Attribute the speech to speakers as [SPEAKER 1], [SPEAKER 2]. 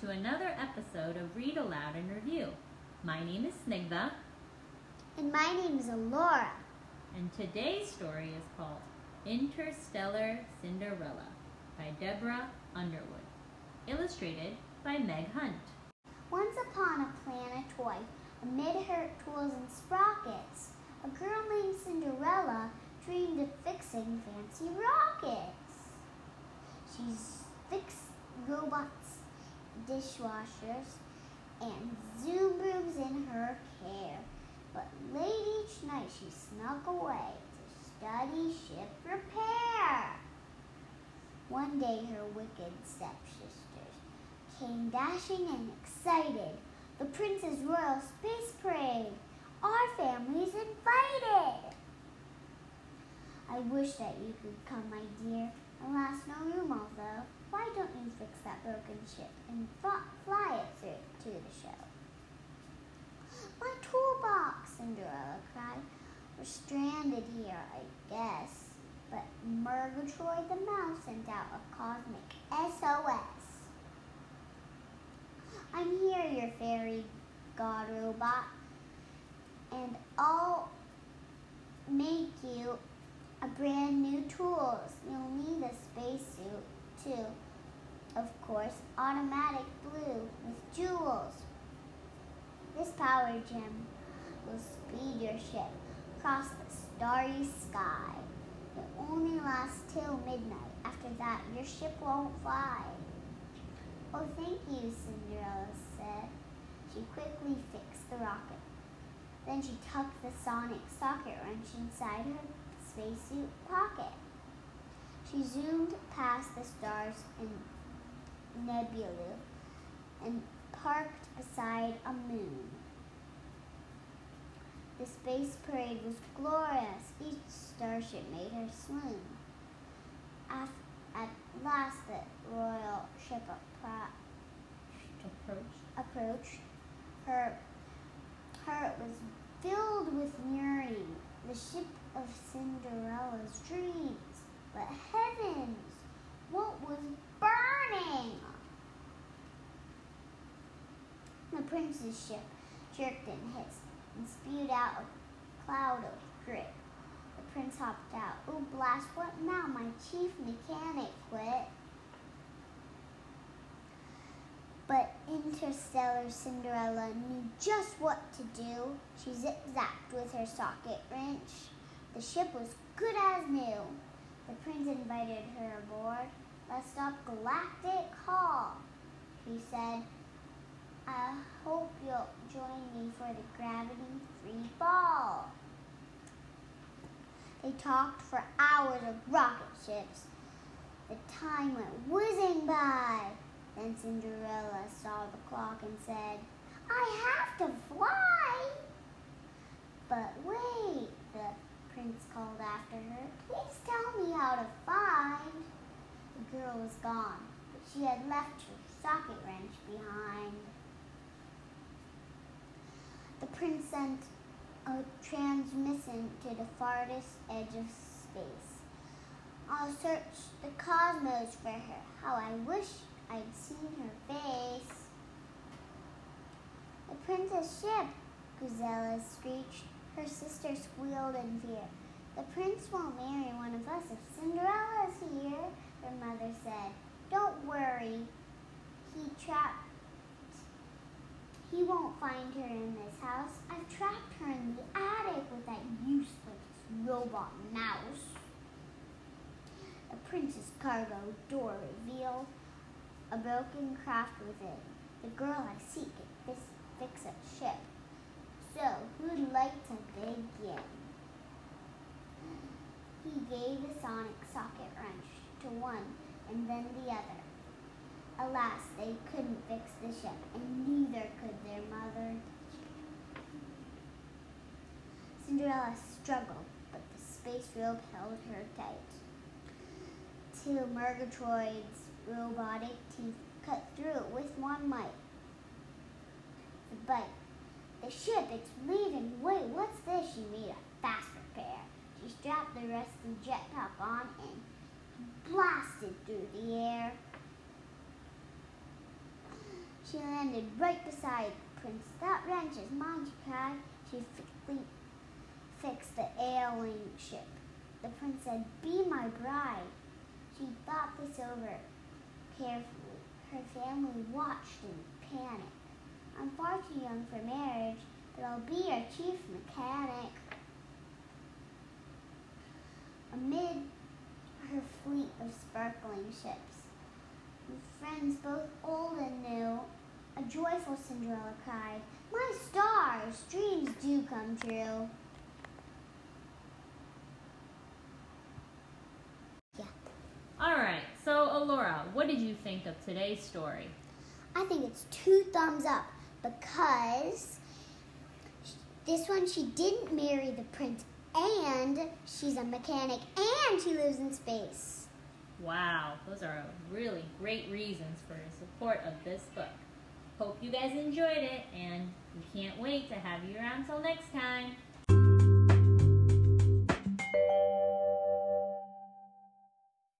[SPEAKER 1] to another episode of Read Aloud and Review. My name is Snigdha,
[SPEAKER 2] And my name is Alora.
[SPEAKER 1] and today's story is called Interstellar Cinderella by Deborah Underwood, illustrated by Meg Hunt.
[SPEAKER 2] Once upon a planetoid, amid her tools and sprockets, a girl named Cinderella dreamed of fixing fancy rockets. She's fixed robots, dishwashers, and rooms in her care. But late each night she snuck away to study ship repair. One day her wicked stepsisters came dashing and excited. The Princess Royal Space Parade. Our family's invited. I wish that you could come, my dear. Alas, no room, although. Why don't you fix that broken ship and fl- fly it through to the show? My toolbox, Cinderella cried. We're stranded here, I guess. But Murgatroyd the mouse sent out a cosmic SOS. I'm here, your fairy god robot, and I'll make you a brand new tools. You'll need a spacesuit too. Of course, automatic blue with jewels. This power gem will speed your ship across the starry sky. It only lasts till midnight. After that, your ship won't fly. Oh, thank you, Cinderella said. She quickly fixed the rocket. Then she tucked the sonic socket wrench inside her spacesuit pocket. She zoomed past the stars and nebulae and parked beside a moon. The space parade was glorious. Each starship made her swoon. At last, the royal ship appro-
[SPEAKER 1] Approach.
[SPEAKER 2] approached. Her heart was filled with yearning, the ship of Cinderella's dreams. But heavens, what was burning? The prince's ship jerked and hissed and spewed out a cloud of grit. The prince hopped out. Oh, blast, what now? My chief mechanic quit. But Interstellar Cinderella knew just what to do. She zip-zapped with her socket wrench. The ship was good as new. The prince invited her aboard. Let's stop Galactic Hall, he said. I hope you'll join me for the gravity-free ball. They talked for hours of rocket ships. The time went whizzing by. Then Cinderella saw the clock and said, I have to fly. But wait, the prince called after her. Please tell me how to find. The girl was gone, but she had left her socket wrench behind. The prince sent a transmission to the farthest edge of space. I'll search the cosmos for her. How I wish I'd seen her face. The princess ship, Gazella screeched. Her sister squealed in fear. The prince won't marry one of us if Cinderella's here, her mother said. Don't worry. He trapped. He won't find her in this house. I've trapped her in the attic with that useless robot mouse. The prince's cargo door revealed a broken craft within. The girl I seek it this fix a ship. So who'd like to begin? He gave the sonic socket wrench to one and then the other. Alas, they couldn't fix the ship, and neither could their mother. Cinderella struggled, but the space rope held her tight. Till Murgatroyd's robotic teeth cut through it with one might. The bite. The ship, it's leaving. Wait, what's this? She made a fast repair. She strapped the rusty jetpack on and blasted through the air. She landed right beside prince. That wrench is mine, she cried. She quickly fixed the ailing ship. The prince said, Be my bride. She thought this over carefully. Her family watched in panic. I'm far too young for marriage, but I'll be your chief mechanic. Amid her fleet of sparkling ships, with friends both old and new, a joyful Cinderella cried, My stars, dreams do come true. Yeah.
[SPEAKER 1] All right, so Alora, what did you think of today's story?
[SPEAKER 2] I think it's two thumbs up because this one she didn't marry the prince and she's a mechanic and she lives in space.
[SPEAKER 1] Wow, those are really great reasons for your support of this book. Hope you guys enjoyed it and we can't wait to have you around till next time.